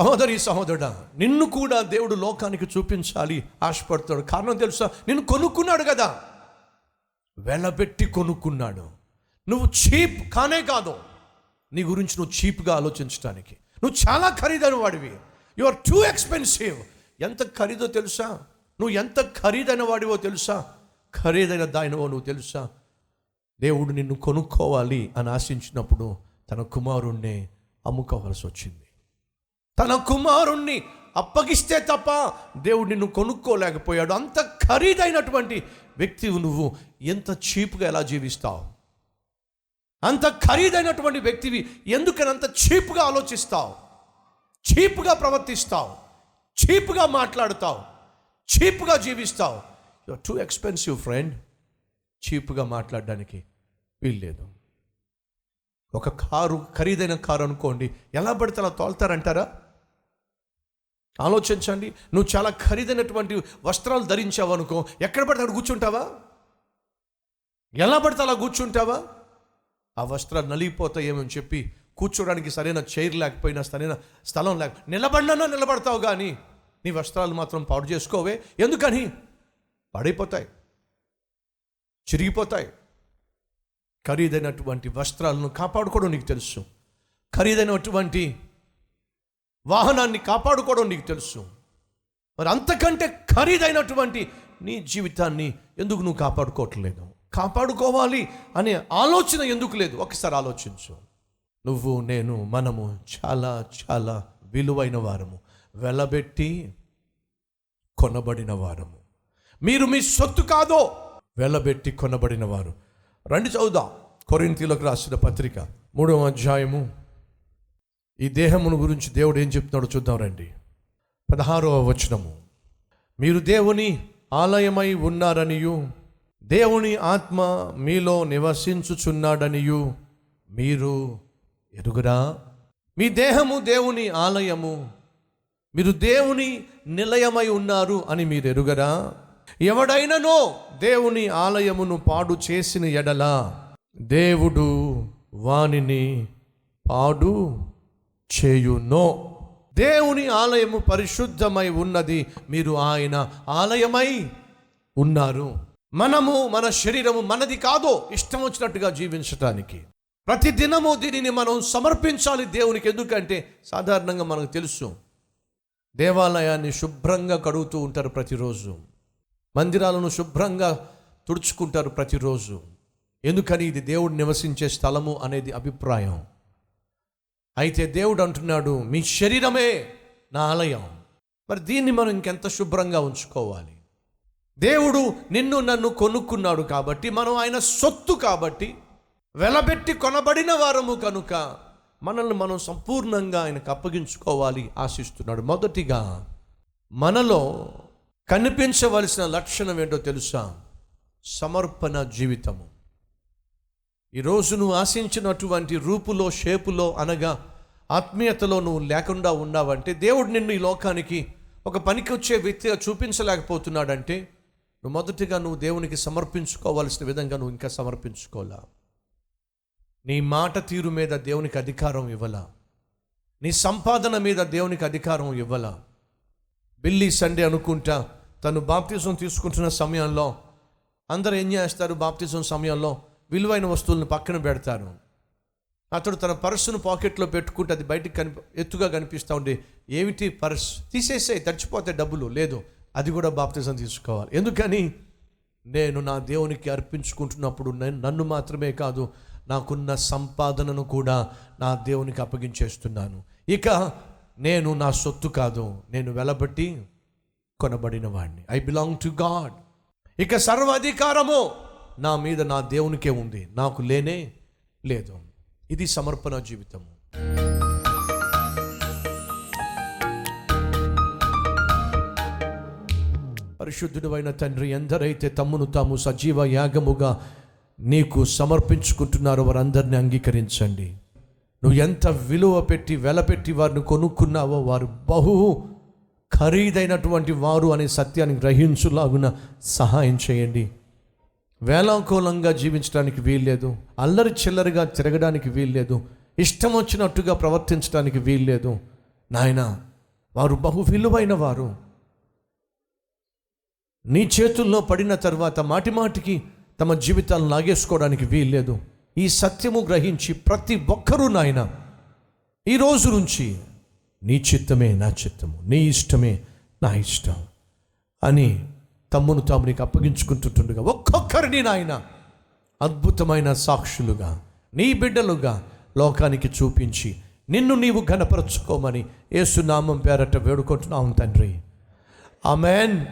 సహోదరి సహోదరుడా నిన్ను కూడా దేవుడు లోకానికి చూపించాలి ఆశపడతాడు కారణం తెలుసా? నిన్ను కొనుక్కున్నాడు కదా. వెలబెట్టి కొనుక్కున్నాడు. నువ్వు చీప్ కానే కాదు. నీ గురించి నువ్వు చీప్గా ఆలోచించడానికి నువ్వు చాలా ఖరీదైన వాడివి. యు ఆర్ టూ ఎక్స్పెన్సివ్ ఎంత ఖరీదో తెలుసా? నువ్వు ఎంత ఖరీదైన వాడివో తెలుసా? ఖరీదైన దానివో నువ్వు తెలుసా? దేవుడు నిన్ను కొనుక్కోవాలి అని ఆశించినప్పుడు తన కుమారుణ్ణి అమ్ముకోవాల్సి వచ్చింది. తన కుమారుణ్ణి అప్పగిస్తే తప్ప దేవుడు నిన్ను కొనుక్కోలేకపోయాడు. అంత ఖరీదైనటువంటి వ్యక్తి నువ్వు. ఎంత చీప్గా ఎలా జీవిస్తావు? అంత ఖరీదైనటువంటి వ్యక్తివి ఎందుకని అంత చీప్గా ఆలోచిస్తావు? చీప్గా ప్రవర్తిస్తావు. చీప్గా మాట్లాడతావు. చీప్గా జీవిస్తావు. యు టూ ఎక్స్పెన్సివ్ ఫ్రెండ్ చీప్గా మాట్లాడడానికి వీల్లేదు. ఒక కారు ఖరీదైన కారు అనుకోండి ఎలా పడితే అలా తోలుతారంటారా? ఆలోచించండి. నువ్వు చాలా ఖరీదైనటువంటి వస్త్రాలు ధరించావు అనుకో ఎక్కడ పడితే అక్కడ కూర్చుంటావా? ఎలా పడితే అలా కూర్చుంటావా? ఆ వస్త్రాలు నలిగిపోతాయేమని చెప్పి కూర్చోడానికి సరైన చైర్ లేకపోయినా సరైన స్థలం లేక నిలబడినా నిలబడతావు కానీ నీ వస్త్రాలు మాత్రం పాడు చేసుకోవే. ఎందుకని? పాడైపోతాయి. చిరిగిపోతాయి. ఖరీదైనటువంటి వస్త్రాలను కాపాడుకోవడం నీకు తెలుసు. ఖరీదైనటువంటి వాహనాన్ని కాపాడుకోవడం నీకు తెలుసు. మరి అంతకంటే ఖరీదైనటువంటి నీ జీవితాన్ని ఎందుకు నువ్వు కాపాడుకోవట్లేదు? కాపాడుకోవాలి అనే ఆలోచన ఎందుకు లేదు? ఒకసారి ఆలోచించు. నువ్వు నేను మనము చాలా చాలా విలువైన వారము వెలబెట్టి కొనబడిన వారము. మీరు మీ సొత్తు కాదో వెలబెట్టి కొనబడిన వారు. రండి చదువుదాం. కొరింతీలకు రాసిన పత్రిక మూడవ అధ్యాయము ఈ దేహమును గురించి దేవుడు ఏం చెప్తున్నాడో చూద్దాం రండి. పదహారవ వచనము. మీరు దేవుని ఆలయమై ఉన్నారనియు దేవుని ఆత్మ మీలో నివసించుచున్నాడనియు మీరు ఎరుగురా? మీ దేహము దేవుని ఆలయము మీరు దేవుని నిలయమై ఉన్నారు అని మీరు ఎరుగరా? ఎవడైననో దేవుని ఆలయమును పాడు చేసిన ఎడల దేవుడు వానిని పాడు చేయునో. దేవుని ఆలయము పరిశుద్ధమై ఉన్నది. మీరు ఆయన ఆలయమై ఉన్నారు. మనము మన శరీరము మనది కాదో ఇష్టం వచ్చినట్టుగా జీవించటానికి. ప్రతి దినము దీనిని మనం సమర్పించాలి దేవునికి. ఎందుకంటే సాధారణంగా మనకు తెలుసు. దేవాలయాన్ని శుభ్రంగా కడుగుతూ ఉంటారు ప్రతిరోజు. మందిరాలను శుభ్రంగా తుడుచుకుంటారు ప్రతిరోజు. ఎందుకని? ఇది దేవుడు నివసించే స్థలము అనేది అభిప్రాయం. అయితే దేవుడు అంటున్నాడు మీ శరీరమే నా ఆలయం. మరి దీన్ని మనం ఇంకెంత శుభ్రంగా ఉంచుకోవాలి? దేవుడు నిన్ను నన్ను కొనుక్కున్నాడు కాబట్టి మనం ఆయన సొత్తు కాబట్టి వెలబెట్టి కొనబడిన వారము కనుక మనల్ని మనం సంపూర్ణంగా ఆయనకు అప్పగించుకోవాలి ఆశిస్తున్నాడు. మొదటిగా మనలో కనిపించవలసిన లక్షణం ఏంటో తెలుసా? సమర్పణ జీవితము. ఈరోజు నువ్వు ఆశించినటువంటి రూపులో షేపులో అనగా ఆత్మీయతలో నువ్వు లేకుండా ఉన్నావంటే దేవుడు నిన్ను ఈ లోకానికి ఒక పనికి వచ్చే వ్యక్తిగా చూపించలేకపోతున్నాడంటే నువ్వు మొదటిగా నువ్వు దేవునికి సమర్పించుకోవాల్సిన విధంగా నువ్వు ఇంకా సమర్పించుకోవాలా? నీ మాట తీరు మీద దేవునికి అధికారం ఇవ్వలా? నీ సంపాదన మీద దేవునికి అధికారం ఇవ్వలా? బిల్లి సండే అనుకుంటా తను బాప్తిజం తీసుకుంటున్న సమయంలో అందరూ ఏం చేస్తారు? బాప్తిజం సమయంలో విలువైన వస్తువులను పక్కన పెడతాను. అతడు తన పర్సును పాకెట్లో పెట్టుకుంటే అది బయటకు కని ఎత్తుగా కనిపిస్తూ ఉండే. ఏమిటి పర్స్? తీసేసే తడిచిపోతే డబ్బులు. లేదు అది కూడా బాప్తిజం తీసుకోవాలి. ఎందుకని? నేను నా దేవునికి అర్పించుకుంటున్నప్పుడు నేను నన్ను మాత్రమే కాదు నాకున్న సంపాదనను కూడా నా దేవునికి అప్పగించేస్తున్నాను. ఇక నేను నా సొత్తు కాదు నేను వెలబట్టి కొనబడిన వాడిని ఐ బిలాంగ్ టు గాడ్ ఇక సర్వాధికారము. నా మీద నా దేవునికే ఉంది. నాకు లేనే లేదు. ఇది సమర్పణ జీవితము. పరిశుద్ధుడు అయిన తండ్రి ఎందరైతే తమ్మును తాము సజీవ యాగముగా నీకు సమర్పించుకుంటున్నారో వారందరినీ అంగీకరించండి. నువ్వు ఎంత విలువ పెట్టి వెలపెట్టి వారిని కొనుక్కున్నావో వారు బహు ఖరీదైనటువంటి వారు అనే సత్యాన్ని గ్రహించులాగున సహాయం చేయండి. వేలాంకూలంగా జీవించడానికి వీల్లేదు అల్లరి చిల్లరిగా తిరగడానికి వీల్లేదు ఇష్టం వచ్చినట్టుగా ప్రవర్తించడానికి వీల్లేదు. నాయన వారు బహు విలువైన వారు. నీ చేతుల్లో పడిన తర్వాత మాటి మాటికి తమ జీవితాలను లాగేసుకోవడానికి వీల్లేదు. ఈ సత్యము గ్రహించి ప్రతి ఒక్కరూ నాయన ఈ రోజు నుంచి నీ చిత్తమే నా చిత్తము నీ ఇష్టమే నా ఇష్టం అని తమ్మును తాము నీకు అప్పగించుకుంటుంటుండగా ఒక్కొక్కరిని నాయన అద్భుతమైన సాక్షులుగా నీ బిడ్డలుగా లోకానికి చూపించి నిన్ను నీవు ఘనపరచుకోమని ఏసునామం పేరట వేడుకుంటున్నాం తండ్రి. ఆమెన్.